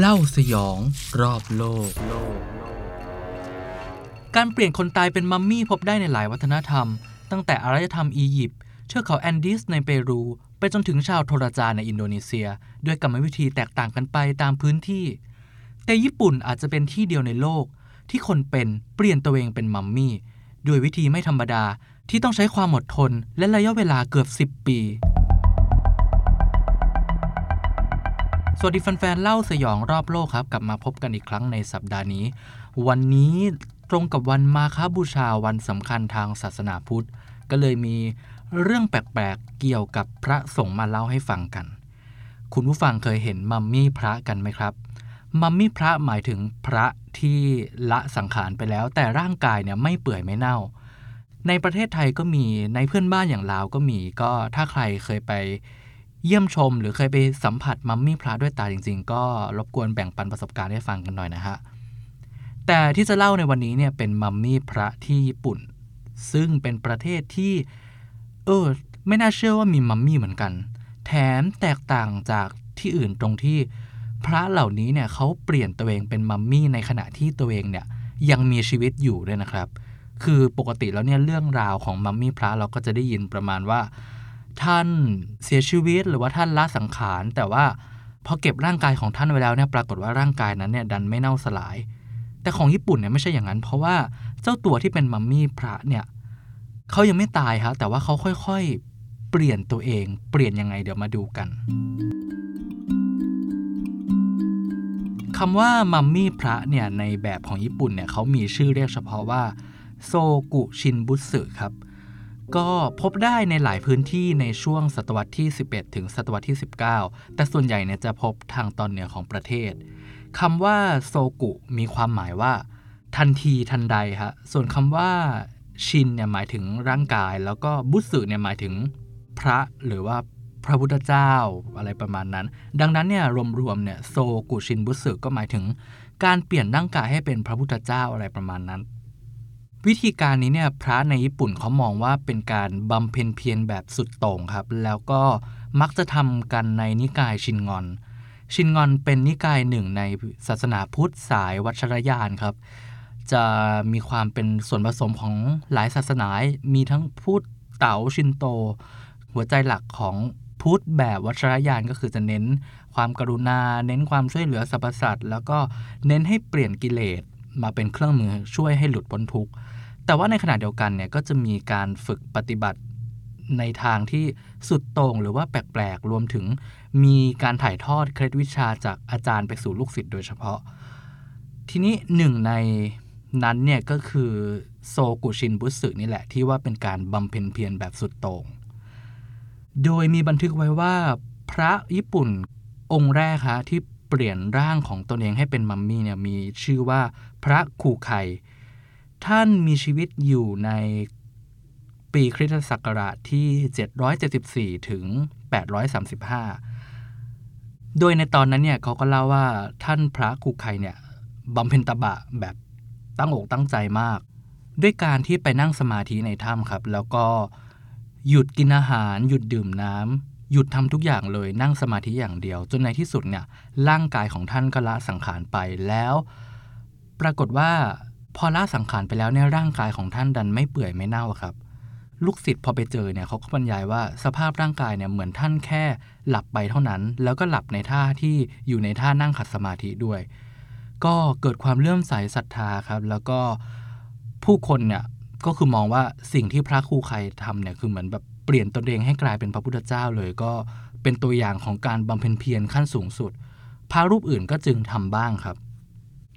เล่าสยองรอบโลก การเปลี่ยนคนตายเป็นมัมมี่พบได้ในหลายวัฒนธรรม ตั้งแต่อารยธรรมอียิปต์เทือกเขาแอนดีสในเปรู ไปจนถึงชาวโทรจาในอินโดนีเซีย ด้วยกรรมวิธีแตกต่างกันไปตามพื้นที่ แต่ญี่ปุ่นอาจจะเป็นที่เดียวในโลก ที่คนเป็นเปลี่ยนตัวเองเป็นมัมมี่ด้วยวิธีไม่ธรรมดาที่ต้องใช้ความอดทนและระยะเวลาเกือบ 10 ปี วัสดีแฟนๆ เล่าสยองรอบโลกครับ กลับมาพบกันอีกครั้งในสัปดาห์นี้ วันนี้ตรงกับวันมาคาบูชาวันสำคัญทางศาสนาพุทธ ก็เลยมีเรื่องแปลกๆ เกี่ยวกับพระสงฆ์มาเล่าให้ฟังกัน คุณผู้ฟังเคยเห็นมัมมี่พระกันไหมครับ มัมมี่พระหมายถึงพระที่ละสังขารไปแล้ว แต่ร่างกายเนี่ยไม่เปื่อยไม่เน่า ในประเทศไทยก็มีในเพื่อนบ้านอย่างลาวก็มีก็ถ้าใครเคยไป เยี่ยมชม หรือเคยไปสัมผัสมัมมี่พระด้วยตาจริง ๆ ก็รบกวนแบ่งปันประสบการณ์ให้ฟังกันหน่อยนะฮะ แต่ที่จะเล่าในวันนี้เนี่ยเป็นมัมมี่พระที่ญี่ปุ่น ซึ่งเป็นประเทศที่ เออ ไม่น่าเชื่อว่ามีมัมมี่เหมือนกัน แถมแตกต่างจากที่อื่นตรงที่พระเหล่านี้เนี่ยเขาเปลี่ยนตัวเองเป็นมัมมี่ในขณะที่ตัวเองเนี่ยยังมีชีวิตอยู่ด้วยนะครับ คือปกติแล้วเนี่ยเรื่องราวของมัมมี่พระเราก็จะได้ยินประมาณว่า ท่านเสียชีวิต หรือว่าท่านละสังขาร แต่ว่าพอเก็บร่างกายของท่านไว้แล้วเนี่ยปรากฏว่าร่างกายนั้นเนี่ยดันไม่เน่าสลาย แต่ของญี่ปุ่นเนี่ยไม่ใช่อย่างนั้น เพราะว่าเจ้าตัวที่เป็นมัมมี่พระเนี่ยเขายังไม่ตายครับแต่ว่าเขาค่อยๆ เปลี่ยนตัวเอง เปลี่ยนยังไงเดี๋ยวมาดูกันคำว่ามัมมี่พระเนี่ยในแบบของญี่ปุ่นเนี่ยเขามีชื่อเรียกเฉพาะว่าโซกุชินบุสึครับ ก็พบได้ในหลายพื้นที่ในช่วงศตวรรษที่ 11 ถึงศตวรรษที่ 19 แต่ส่วนใหญ่เนี่ยจะพบทางตอนเหนือของประเทศคำว่าโซกุมีความหมายว่า ทันทีทันใดฮะส่วนคำว่าชินเนี่ยหมายถึงร่างกาย แล้วก็บุสึเนี่ยหมายถึงพระหรือว่าพระพุทธเจ้าอะไรประมาณนั้น ดังนั้นเนี่ยรวมๆเนี่ยโซกุชินบุสึก็หมายถึง การเปลี่ยนร่างกายให้เป็นพระพุทธเจ้าอะไรประมาณนั้น วิธีการนี้เนี่ยพระในญี่ปุ่นเขามองว่าเป็นการบำเพ็ญเพียรแบบสุดโต่งครับ แล้วก็มักจะทำกันในนิกายชินงอน ชินงอนเป็นนิกายหนึ่งในศาสนาพุทธสายวัชรยานครับ จะมีความเป็นส่วนผสมของหลายศาสนา มีทั้งพุทธเต๋าชินโต หัวใจหลักของพุทธแบบวัชรยานก็คือจะเน้นความกรุณา เน้นความช่วยเหลือสรรพสัตว์แล้วก็เน้นให้เปลี่ยนกิเลสมาเป็นเครื่องมือช่วยให้หลุดพ้นทุกข์ แต่ว่าในขณะเดียวกันเนี่ยก็จะมีการฝึกปฏิบัติในทางที่สุดโต่งหรือว่าแปลกๆ รวมถึงมีการถ่ายทอดเคล็ดวิชาจากอาจารย์ไปสู่ลูกศิษย์โดยเฉพาะ ทีนี้หนึ่งในนั้นเนี่ยก็คือโซกุชินบุสึนี่แหละ ที่ว่าเป็นการบำเพ็ญเพียรแบบสุดโต่ง โดยมีบันทึกไว้ว่าพระญี่ปุ่นองค์แรกคะที่เปลี่ยนร่างของตนเองให้เป็นมัมมี่เนี่ยมีชื่อว่าพระคูไค ท่านมีชีวิตอยู่ในปีคริสตศักราชที่ 774 ถึง 835 โดยในตอนนั้นเนี่ยเขาก็เล่าว่าท่านพระคูไคเนี่ยบำเพ็ญตบะแบบตั้งอกตั้งใจมาก ด้วยการที่ไปนั่งสมาธิในถ้ำครับ แล้วก็หยุดกินอาหาร หยุดดื่มน้ำหยุดทำทุกอย่างเลยนั่งสมาธิอย่างเดียว จนในที่สุดเนี่ยร่างกายของท่านก็ละสังขารไปแล้ว ปรากฏว่า พอละสังขารไปแล้วเนี่ยร่างกายของท่านดันไม่เปื่อยไม่เน่าครับ ลูกศิษย์พอไปเจอเนี่ยเขาก็บรรยายว่าสภาพร่างกายเนี่ยเหมือนท่านแค่หลับไปเท่านั้น แล้วก็หลับในท่าที่อยู่ในท่านั่งขัดสมาธิด้วย ก็เกิดความเลื่อมใสศรัทธาครับ แล้วก็ผู้คนเนี่ยก็คือมองว่าสิ่งที่พระครูใครทำเนี่ยคือเหมือนแบบเปลี่ยนตนเองให้กลายเป็นพระพุทธเจ้าเลยก็เป็นตัวอย่างของการบำเพ็ญเพียรขั้นสูงสุด พระรูปอื่นก็จึงทำบ้างครับ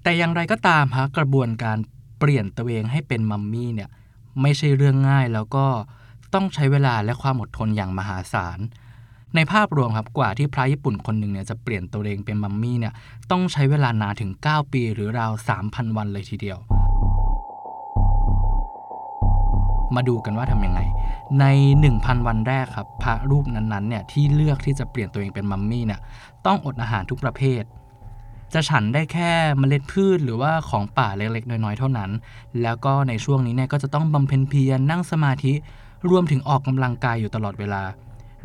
แต่อย่างไรก็ตามฮะกระบวนการเปลี่ยนตัวเองให้เป็นมัมมี่เนี่ยไม่ใช่เรื่องง่ายแล้วก็ต้องใช้เวลาและความอดทนอย่างมหาศาล ในภาพรวมครับกว่าที่พระญี่ปุ่นคนหนึ่งเนี่ยจะเปลี่ยนตัวเองเป็นมัมมี่เนี่ยต้องใช้เวลานานถึง 9 ปีหรือราว 3,000 วันเลยทีเดียว มาดูกันว่าทำยังไง ใน 1,000 วันแรกครับพระรูปนั้นๆเนี่ยที่เลือกที่จะเปลี่ยนตัวเองเป็นมัมมี่เนี่ยต้องอดอาหารทุกประเภท จะฉันได้แค่เมล็ดพืชหรือว่าของป่าเล็กๆ น้อยๆ เท่านั้น แล้วก็ในช่วงนี้เนี่ยก็จะต้องบำเพ็ญเพียรนั่งสมาธิ รวมถึงออกกำลังกายอยู่ตลอดเวลา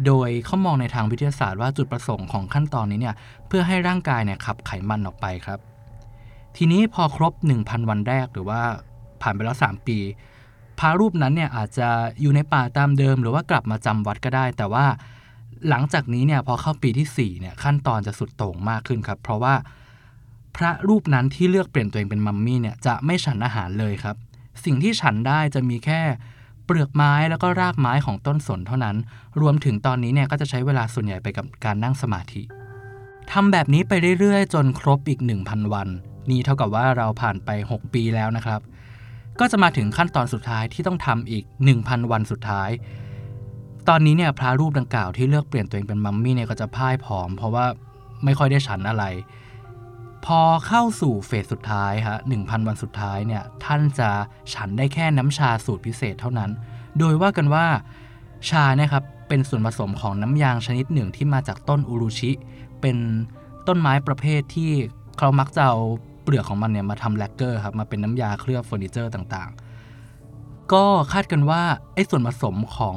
โดยเขามองในทางวิทยาศาสตร์ว่าจุดประสงค์ของขั้นตอนนี้เนี่ยเพื่อให้ร่างกายเนี่ยขับไขมันออกไปครับ ทีนี้พอครบ 1,000 วันแรกหรือว่าผ่านไปแล้ว 3 ปีพระรูปนั้นเนี่ยอาจจะอยู่ในป่าตามเดิม หรือว่ากลับมาจำวัดก็ได้ แต่ว่าหลังจากนี้เนี่ยพอเข้าปีที่4เนี่ยขั้นตอนจะสุดโต่งมากขึ้นครับ เพราะว่า พระรูปนั้นที่เลือกเปลี่ยนตัวเองเป็นมัมมี่เนี่ยจะไม่ฉันอาหารเลยครับ สิ่งที่ฉันได้จะมีแค่เปลือกไม้แล้วก็รากไม้ของต้นสนเท่านั้น รวมถึงตอนนี้เนี่ยก็จะใช้เวลาส่วนใหญ่ไปกับการนั่งสมาธิทำแบบนี้ไปเรื่อยๆ จนครบอีก 1,000 วัน นี่เท่ากับว่าเราผ่านไป 6 ปีแล้วนะครับ ก็จะมาถึงขั้นตอนสุดท้ายที่ต้องทำอีก 1,000 วันสุดท้าย ตอนนี้เนี่ยพระรูปดังกล่าวที่เลือกเปลี่ยนตัวเองเป็นมัมมี่เนี่ยก็จะพ่ายผอม เพราะว่าไม่ค่อยได้ฉันอะไร พอเข้าสู่เฟสสุดท้ายฮะ1,000 วันสุดท้ายเนี่ยท่านจะฉันได้แค่น้ำชาสูตรพิเศษเท่านั้น โดยว่ากันว่าชาเนี่ยครับเป็นส่วนผสมของน้ำยางชนิดหนึ่งที่มาจากต้นอุรุชิ เป็นต้นไม้ประเภทที่เขามักจะเอาเปลือกของมันเนี่ยมาทำแลกเกอร์ครับมาเป็นน้ำยาเคลือบเฟอร์นิเจอร์ต่างๆ ก็คาดกันว่าไอ้ส่วนผสมของ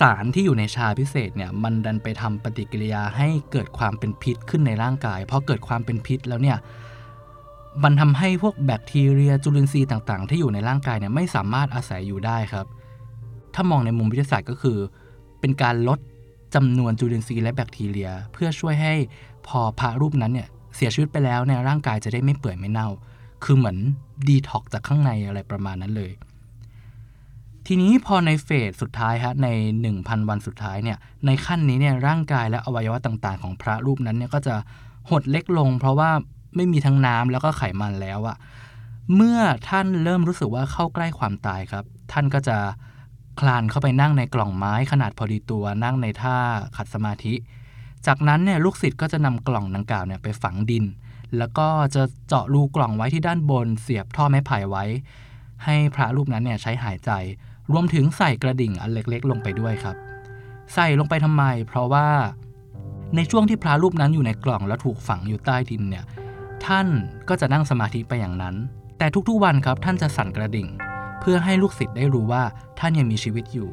สารที่อยู่ในชาพิเศษเนี่ยมันดันไปทำปฏิกิริยาให้เกิดความเป็นพิษขึ้นในร่างกายพอเกิดความเป็นพิษแล้วเนี่ยมันทำให้พวกแบคทีเรียจุลินทรีย์ต่าง ๆ ที่อยู่ในร่างกายเนี่ยไม่สามารถอาศัยอยู่ได้ครับ ถ้ามองในมุมวิทยาศาสตร์ก็คือ เป็นการลดจำนวนจุลินทรีย์และแบคทีเรีย เพื่อช่วยให้พอพระรูปนั้นเนี่ยเสียชีวิตไปแล้วเนี่ยร่างกายจะได้ไม่เปื่อยไม่เน่า คือเหมือนดีท็อกจากข้างในอะไรประมาณนั้นเลย ทีนี้พอในเฟสสุดท้ายฮะใน 1,000 วันสุดท้ายเนี่ยในขั้นนี้เนี่ยร่างกายและอวัยวะต่างๆ ของพระรูปนั้นเนี่ยก็จะหดเล็กลง เพราะว่าไม่มีทั้งน้ำแล้วก็ไขมันแล้วอะเมื่อท่านเริ่มรู้สึกว่าเข้าใกล้ความตายครับ ท่านก็จะคลานเข้าไปนั่งในกล่องไม้ขนาดพอดีตัวนั่งในท่าขัดสมาธิ จากนั้นเนี่ยลูกศิษย์ก็จะนำกล่องดังกล่าวเนี่ยไปฝังดิน แล้วก็จะเจาะรูกล่องไว้ที่ด้านบน เสียบท่อไม้ไผ่ไว้ ให้พระรูปนั้นเนี่ยใช้หายใจ รวมถึงใส่กระดิ่งอันเล็กๆ ลงไปด้วยครับ ใส่ลงไปทำไม เพราะว่าในช่วงที่พระรูปนั้นอยู่ในกล่องแล้วถูกฝังอยู่ใต้ดินเนี่ยท่านก็จะนั่งสมาธิไปอย่างนั้น แต่ทุกๆวันครับท่านจะสั่นกระดิ่ง เพื่อให้ลูกศิษย์ได้รู้ว่าท่านยังมีชีวิตอยู่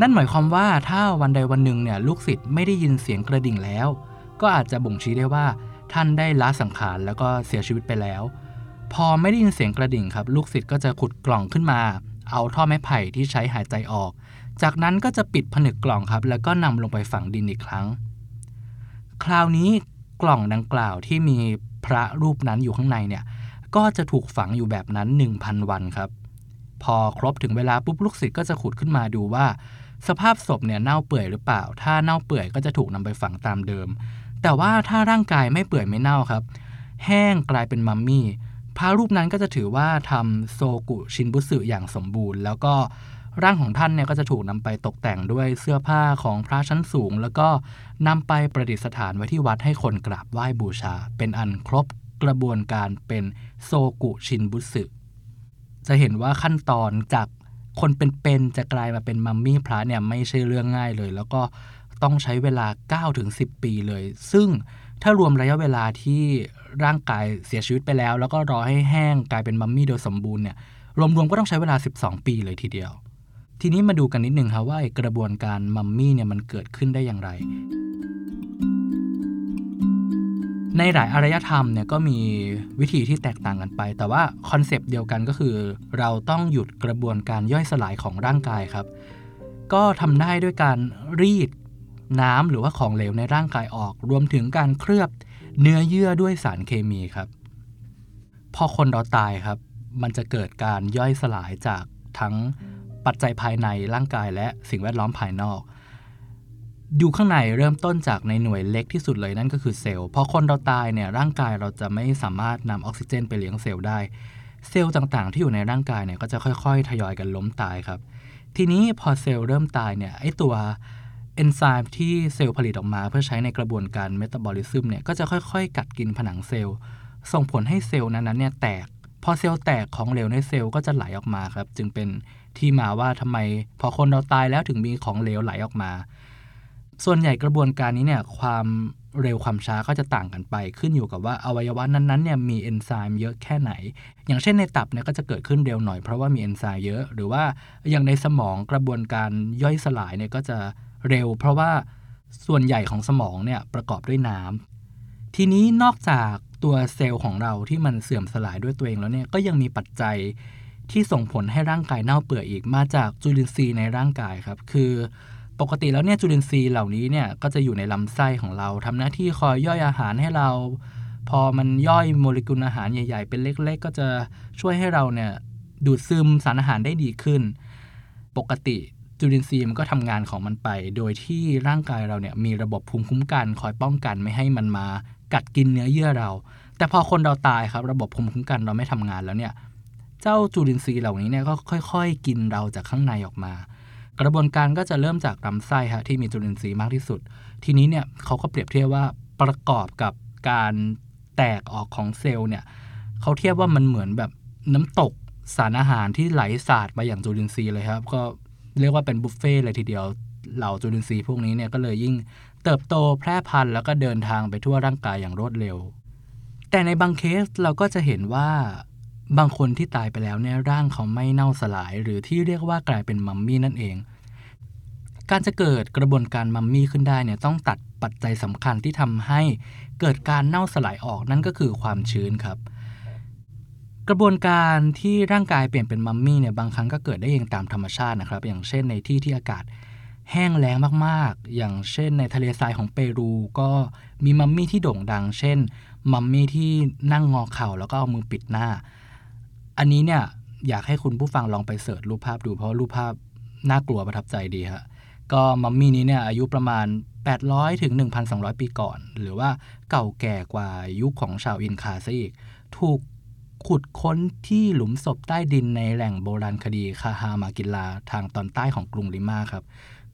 นั่นหมายความว่าถ้าวันใดวันหนึ่งเนี่ยลูกศิษย์ไม่ได้ยินเสียงกระดิ่งแล้ว ก็อาจจะบ่งชี้ได้ว่า ท่านได้ละสังขารแล้วก็เสียชีวิตไปแล้ว พอไม่ได้ยินเสียงกระดิ่งครับ ลูกศิษย์ก็จะขุดกล่องขึ้นมา เอาท่อไม้ไผ่ที่ใช้หายใจออก จากนั้นก็จะปิดผนึกกล่องครับ แล้วก็นำลงไปฝังดินอีกครั้ง คราวนี้กล่องดังกล่าวที่มีพระรูปนั้นอยู่ข้างในเนี่ย ก็จะถูกฝังอยู่แบบนั้น 1,000 วันครับ พอครบถึงเวลาปุ๊บลูกศิษย์ก็จะขุดขึ้นมาดูว่า สภาพศพเนี่ยเน่าเปื่อยหรือเปล่า ถ้าเน่าเปื่อยก็จะถูกนำไปฝังตามเดิม แต่ว่าถ้าร่างกายไม่เปื่อยไม่เน่าครับ แห้งกลายเป็นมัมมี่ พระรูปนั้นก็จะถือว่าทำโซกุชินบุสึอย่างสมบูรณ์ แล้วก็ร่างของท่านเนี่ยก็จะถูกนำไปตกแต่งด้วยเสื้อผ้าของพระชั้นสูง แล้วก็นำไปประดิษฐานไว้ที่วัดให้คนกราบไหว้บูชา เป็นอันครบกระบวนการเป็นโซกุชินบุสึจะเห็นว่าขั้นตอนจากคนเป็นๆจะกลายมาเป็นมัมมี่พระเนี่ยไม่ใช่เรื่องง่ายเลย แล้วก็ต้องใช้เวลา 9-10 ปีเลย ซึ่ง ถ้ารวมระยะเวลาที่ร่างกายเสียชีวิตไปแล้ว แล้วก็รอให้แห้งกลายเป็นมัมมี่โดยสมบูรณ์เนี่ยรวมๆก็ต้องใช้เวลา 12 ปีเลยทีเดียว ทีนี้มาดูกันนิดนึงครับว่ากระบวนการมัมมี่เนี่ยมันเกิดขึ้นได้อย่างไร ในหลายอารยธรรมเนี่ยก็มีวิธีที่แตกต่างกันไป แต่ว่าคอนเซปต์เดียวกันก็คือ เราต้องหยุดกระบวนการย่อยสลายของร่างกายครับ ก็ทำได้ด้วยการรีด น้ำหรือว่าของเหลวในร่างกายออก รวมถึงการเคลือบเนื้อเยื่อด้วยสารเคมีครับ พอคนเราตายครับ มันจะเกิดการย่อยสลายจากทั้งปัจจัยภายในร่างกายและสิ่งแวดล้อมภายนอก ดูข้างในเริ่มต้นจากในหน่วยเล็กที่สุดเลยนั่นก็คือเซลล์พอคนเราตายเนี่ยร่างกายเราจะไม่สามารถนำออกซิเจนไปเลี้ยงเซลล์ได้ เซลล์ต่างๆ ที่อยู่ในร่างกายเนี่ยก็จะค่อยๆ ทยอยกันล้มตายครับ ทีนี้พอเซลล์เริ่มตายเนี่ยไอตัว เอนไซม์ที่เซลล์ผลิตออกมาเพื่อใช้ในกระบวนการเมตาบอลิซึมเนี่ยก็จะค่อยๆ กัดกินผนังเซลล์ ส่งผลให้เซลล์นั้นๆเนี่ยแตก พอเซลล์แตกของเหลวในเซลล์ก็จะไหลออกมาครับ จึงเป็นที่มาว่าทำไม พอคนเราตายแล้วถึงมีของเหลวไหลออกมา ส่วนใหญ่กระบวนการนี้เนี่ยความเร็วความช้าก็จะต่างกันไป ขึ้นอยู่กับว่าอวัยวะนั้นๆเนี่ยมีเอนไซม์เยอะแค่ไหน อย่างเช่นในตับเนี่ยก็จะเกิดขึ้นเร็วหน่อยเพราะว่ามีเอนไซม์เยอะ หรือว่าอย่างในสมองกระบวนการย่อยสลายเนี่ยก็จะ เร็ว เพราะว่าส่วนใหญ่ของสมองเนี่ยประกอบด้วยน้ำทีนี้นอกจากตัวเซลล์ของเราที่มันเสื่อมสลายด้วยตัวเองแล้วเนี่ยก็ยังมีปัจจัยที่ส่งผลให้ร่างกายเน่าเปื่อยอีกมาจากจุลินทรีย์ในร่างกายครับ คือปกติแล้วเนี่ยจุลินทรีย์เหล่านี้เนี่ยก็จะอยู่ในลำไส้ของเราทำหน้าที่คอยย่อยอาหารให้เรา พอมันย่อยโมเลกุลอาหารใหญ่ ๆ เป็นเล็ก ๆ ก็จะช่วยให้เราเนี่ยดูดซึมสารอาหารได้ดีขึ้น ปกติ จุลินทรีย์มันก็ทำงานของมันไป โดยที่ร่างกายเราเนี่ยมีระบบภูมิคุ้มกันคอยป้องกันไม่ให้มันมากัดกินเนื้อเยื่อเรา แต่พอคนเราตายครับ ระบบภูมิคุ้มกันเราไม่ทำงานแล้วเนี่ยเจ้าจุลินทรีย์เหล่านี้เนี่ยก็ค่อย ๆ กินเราจากข้างในออกมา กระบวนการก็จะเริ่มจากลำไส้ฮะที่มีจุลินทรีย์มากที่สุด ทีนี้เนี่ยเขาก็เปรียบเทียบว่าประกอบกับการแตกออกของเซลล์เนี่ยเขาเทียบว่ามันเหมือนแบบน้ำตกสารอาหารที่ไหลสาดมาอย่างจุลินทรีย์เลยครับ ก็ เรียกว่าเป็นบุฟเฟ่เลยทีเดียวเหล่าจุลินทรีย์พวกนี้เนี่ยก็เลยยิ่งเติบโตแพร่พันธุ์แล้วก็เดินทางไปทั่วร่างกายอย่างรวดเร็ว แต่ในบางเคสเราก็จะเห็นว่าบางคนที่ตายไปแล้วเนี่ยร่างเขาไม่เน่าสลาย หรือที่เรียกว่ากลายเป็นมัมมี่นั่นเอง การจะเกิดกระบวนการมัมมี่ขึ้นได้เนี่ยต้องตัดปัจจัยสำคัญที่ทำให้เกิดการเน่าสลายออกนั่นก็คือความชื้นครับ กระบวนการที่ร่างกายเปลี่ยนเป็นมัมมี่เนี่ยบางครั้งก็เกิดได้เองตามธรรมชาตินะครับ อย่างเช่นในที่ที่อากาศแห้งแล้งมากๆ อย่างเช่นในทะเลทรายของเปรูก็มีมัมมี่ที่โด่งดัง เช่น มัมมี่ที่นั่งงอเข่าแล้วก็เอามือปิดหน้า อันนี้เนี่ยอยากให้คุณผู้ฟังลองไปเสิร์ชรูปภาพดู เพราะรูปภาพน่ากลัวประทับใจดีฮะก็มัมมี่นี้เนี่ยอายุประมาณ 800ถึง1,200 ปีก่อน หรือว่าเก่าแก่กว่ายุคของชาวอินคาซะอีก ถูก ขุดค้นที่หลุมศพใต้ดินในแหล่งโบราณคดีคาฮามากิลาทางตอนใต้ของกรุงลิมาครับ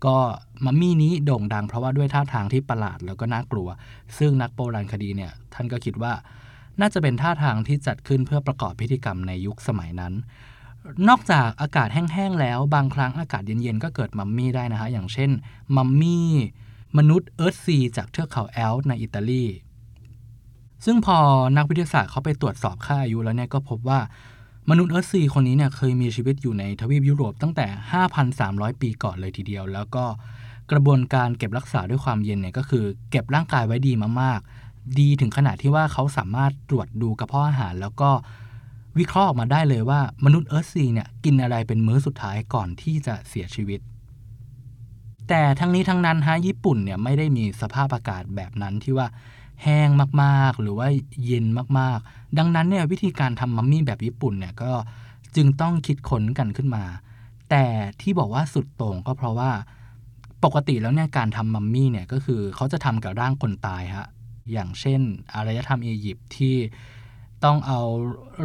ก็มัมมี่นี้โด่งดังเพราะว่าด้วยท่าทางที่ประหลาดแล้วก็น่ากลัว ซึ่งนักโบราณคดีเนี่ยท่านก็คิดว่า น่าจะเป็นท่าทางที่จัดขึ้นเพื่อประกอบพิธีกรรมในยุคสมัยนั้น นอกจากอากาศแห้งๆแล้ว บางครั้งอากาศเย็นๆ ก็เกิดมัมมี่ได้นะฮะอย่างเช่นมัมมี่มนุษย์เอิร์ธซีจากเทือกเขาแอลป์ในอิตาลี ซึ่งพอนักวิทยาศาสตร์เขาไปตรวจสอบค่าอายุแล้วเนี่ยก็พบว่ามนุษย์เอิร์ธซีคนนี้เนี่ยเคยมีชีวิตอยู่ในทวีปยุโรปตั้งแต่ 5,300 ปีก่อนเลยทีเดียว แล้วก็กระบวนการเก็บรักษาด้วยความเย็นเนี่ยก็คือ เก็บร่างกายไว้ดีมากๆ ดีถึงขนาดที่ว่าเขาสามารถตรวจดูกระเพาะอาหาร แล้วก็วิเคราะห์ออกมาได้เลยว่ามนุษย์เอิร์ธซีเนี่ยกินอะไรเป็นมื้อสุดท้ายก่อนที่จะเสียชีวิต แต่ทั้งนี้ทั้งนั้นฮะญี่ปุ่นเนี่ยไม่ได้มีสภาพอากาศแบบนั้นที่ว่า แห้งมากๆ หรือว่าเย็นมากๆ ดังนั้นเนี่ยวิธีการทำมัมมี่แบบญี่ปุ่นเนี่ยก็จึงต้องคิดค้นกันขึ้นมา แต่ที่บอกว่าสุดโต่งก็เพราะว่าปกติแล้วเนี่ยการทำมัมมี่เนี่ยก็คือเขาจะทำกับร่างคนตายฮะอย่างเช่น อารยธรรมอียิปต์ที่ต้องเอา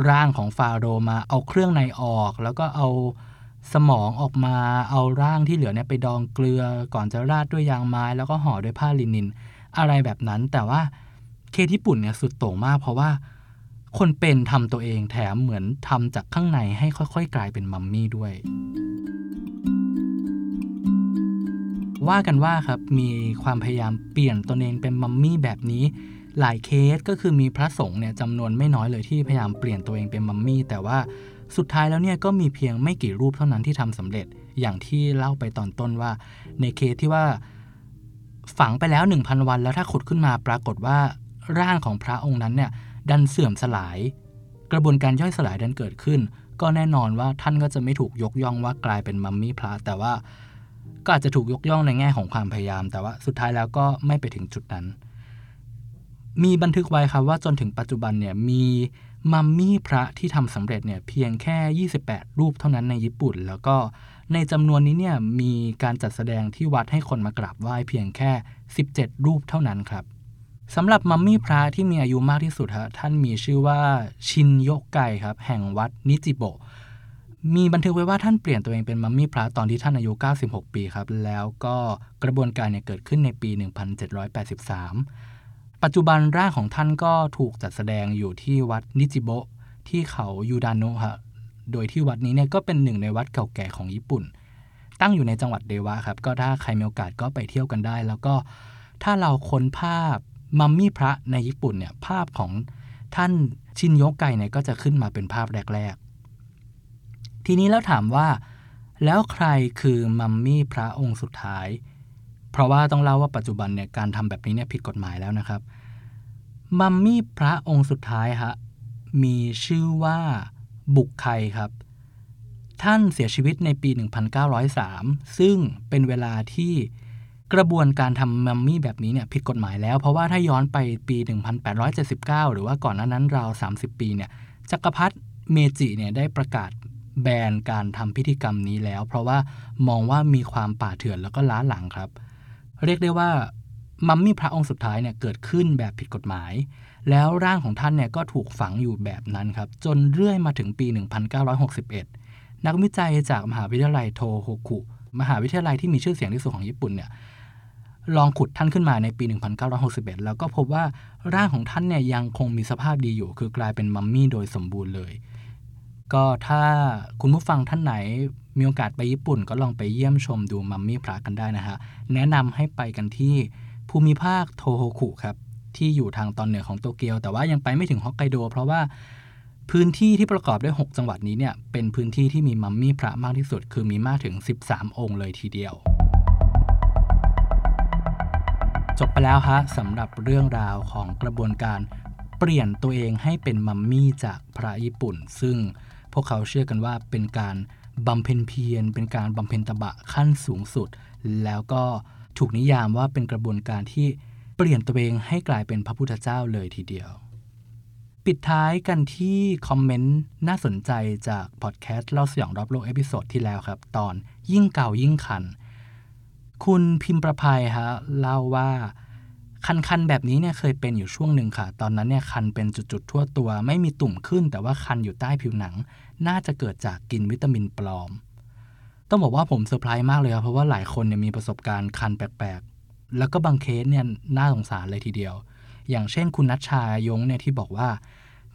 ร่างของฟาโรมาเอาเครื่องในออก แล้วก็เอาสมองออกมาเอาร่างที่เหลือเนี่ยไปดองเกลือก่อนจะราดด้วยยางไม้ แล้วก็ห่อด้วยผ้าลินิน อะไรแบบนั้นแต่ว่า เคสญี่ปุ่นเนี่ยสุดโต่งมาก เพราะว่าคนเป็นทำตัวเองแถมเหมือนทำจากข้างในให้ค่อย ๆ กลายเป็นมัมมี่ด้วย ว่ากันว่าครับมีความพยายามเปลี่ยนตนเองเป็นมัมมี่แบบนี้หลายเคสก็คือมีพระสงฆ์เนี่ยจำนวนไม่น้อยเลยที่พยายามเปลี่ยนตัวเองเป็นมัมมี่ แต่ว่าสุดท้ายแล้วเนี่ยก็มีเพียงไม่กี่รูปเท่านั้นที่ทำสำเร็จอย่างที่เล่าไปตอนต้นว่า ในเคสที่ว่าฝังไปแล้ว 1,000 วันแล้วถ้าขุดขึ้นมาปรากฏว่า ร่างของพระองค์นั้นเนี่ยดันเสื่อมสลาย กระบวนการย่อยสลายดันเกิดขึ้น ก็แน่นอนว่าท่านก็จะไม่ถูกยกย่องว่ากลายเป็นมัมมี่พระแต่ว่าก็อาจจะถูกยกย่องในแง่ของความพยายาม แต่ว่าสุดท้ายแล้วก็ไม่ไปถึงจุดนั้น มีบันทึกไว้ครับว่าจนถึงปัจจุบันเนี่ยมีมัมมี่พระที่ทำสำเร็จเนี่ยเพียงแค่ 28 รูปเท่านั้นในญี่ปุ่น แล้วก็ในจำนวนนี้เนี่ยมีการจัดแสดงที่วัดให้คนมากราบไหว้เพียงแค่ 17 รูปเท่านั้นครับ สำหรับมัมมี่พระที่มีอายุมากที่สุดฮะท่านมีชื่อว่าชินโยกไกครับ แห่งวัดนิจิโบะมีบันทึกไว้ว่าท่านเปลี่ยนตัวเองเป็นมัมมี่พระตอนที่ท่านอายุ 96 ปีครับ แล้วก็กระบวนการเนี่ยเกิดขึ้นในปี 1783 ปัจจุบันร่างของท่านก็ถูกจัดแสดงอยู่ที่วัดนิจิโบะที่เขายูดานุฮะโดยที่วัดนี้เนี่ยก็เป็นหนึ่งในวัดเก่าแก่ของญี่ปุ่น ตั้งอยู่ในจังหวัดเดวะครับ ก็ถ้าใครมีโอกาสก็ไปเที่ยวกันได้ แล้วก็ถ้าเราค้นภาพ มัมมี่พระในญี่ปุ่นเนี่ยภาพของท่านชินโยไกเนี่ยก็จะขึ้นมาเป็นภาพแรก ๆ ทีนี้แล้วถามว่า แล้วใครคือมัมมี่พระองค์สุดท้าย เพราะว่าต้องเล่าว่าปัจจุบันเนี่ยการทำแบบนี้เนี่ยผิดกฎหมายแล้วนะครับ มัมมี่พระองค์สุดท้ายฮะมีชื่อว่าบุกไคครับ ท่านเสียชีวิตในปี 1903 ซึ่งเป็นเวลาที่ กระบวนการทำมัมมี่แบบนี้เนี่ยผิดกฎหมายแล้ว เพราะว่าถ้าย้อนไปปี 1879 หรือว่าก่อนหน้านั้นราว 30 ปีเนี่ยจักรพรรดิเมจิเนี่ยได้ประกาศแบนการทำพิธีกรรมนี้แล้ว เพราะว่ามองว่ามีความป่าเถื่อนแล้วก็ล้าหลังครับ เรียกได้ว่ามัมมี่พระองค์สุดท้ายเนี่ยเกิดขึ้นแบบผิดกฎหมาย แล้วร่างของท่านเนี่ยก็ถูกฝังอยู่แบบนั้นครับ จนเรื่อยมาถึงปี 1961 นักวิจัยจากมหาวิทยาลัยโทโฮคุมหาวิทยาลัยที่มีชื่อเสียงที่สุดของญี่ปุ่นเนี่ย ลองขุดท่านขึ้นมาในปี 1961 แล้วก็พบว่าร่างของท่านเนี่ยยังคงมีสภาพดีอยู่ คือกลายเป็นมัมมี่โดยสมบูรณ์เลย ก็ถ้าคุณผู้ฟังท่านไหนมีโอกาสไปญี่ปุ่น ก็ลองไปเยี่ยมชมดูมัมมี่พระกันได้นะฮะ แนะนำให้ไปกันที่ภูมิภาคโทโฮคุครับ ที่อยู่ทางตอนเหนือของโตเกียว แต่ว่ายังไปไม่ถึงฮอกไกโด เพราะว่าพื้นที่ที่ประกอบด้วย 6 จังหวัดนี้เนี่ยเป็นพื้นที่ที่มีมัมมี่พระมากที่สุด คือมีมากถึง 13 องค์เลยทีเดียว จบไปแล้วฮะสำหรับเรื่องราวของกระบวนการเปลี่ยนตัวเองให้เป็นมัมมี่จากพระญี่ปุ่น ซึ่งพวกเขาเชื่อกันว่าเป็นการบำเพ็ญเพียร เป็นการบำเพ็ญตบะขั้นสูงสุด แล้วก็ถูกนิยามว่าเป็นกระบวนการที่เปลี่ยนตัวเองให้กลายเป็นพระพุทธเจ้าเลยทีเดียว ปิดท้ายกันที่คอมเมนต์น่าสนใจจากพอดแคสต์เล่าสยองรอบโลก episode ที่แล้วครับ ตอนยิ่งเก่ายิ่งคัน คุณพิมพ์ประภัยฮะเล่าว่าคันคันแบบนี้เนี่ยเคยเป็นอยู่ช่วงหนึ่งค่ะ ตอนนั้นเนี่ยคันเป็นจุดๆทั่วตัว ไม่มีตุ่มขึ้น แต่ว่าคันอยู่ใต้ผิวหนัง น่าจะเกิดจากกินวิตามินปลอม ต้องบอกว่าผมเซอร์ไพรส์มากเลยครับเพราะว่าหลายคนเนี่ยมีประสบการณ์คันแปลกๆ แล้วก็บางเคสเนี่ยน่าสงสารเลยทีเดียว อย่างเช่นคุณนัชชายงเนี่ยที่บอกว่า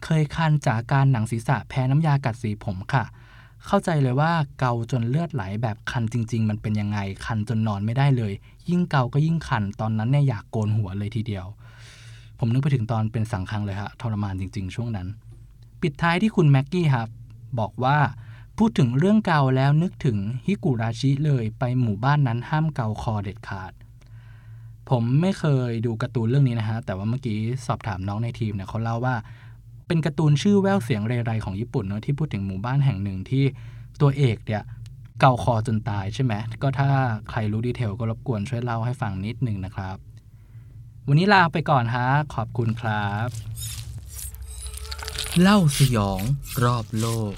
เคยคันจากการหนังศีรษะแพ้น้ำยากัดสีผมค่ะ เข้าใจเลยว่าเกาจนเลือดไหลแบบคันจริง ๆ มันเป็นยังไง คันจนนอนไม่ได้เลย ยิ่งเกาก็ยิ่งคัน ตอนนั้นเนี่ยอยากโกนหัวเลยทีเดียว ผมนึกไปถึงตอนเป็นสังคังเลยฮะทรมานจริง ๆ ช่วงนั้น ปิดท้ายที่คุณแม็กกี้ครับ บอกว่าพูดถึงเรื่องเกาแล้วนึกถึงฮิกุราชิเลยไปหมู่บ้านนั้นห้ามเกาคอเด็ดขาด ผมไม่เคยดูการ์ตูนเรื่องนี้นะฮะ แต่ว่าเมื่อกี้สอบถามน้องในทีมเนี่ยเขาเล่าว่า เป็นการ์ตูนชื่อแววเสียงเรไรของญี่ปุ่นเนาะที่พูดถึงหมู่บ้านแห่งหนึ่งที่ตัวเอกเนี่ยเกาคอจนตายใช่ไหมก็ถ้าใครรู้ดีเทลก็รบกวนช่วยเล่าให้ฟังนิดนึงนะครับ วันนี้ลาไปก่อนฮะขอบคุณครับ เล่าสยองรอบโลก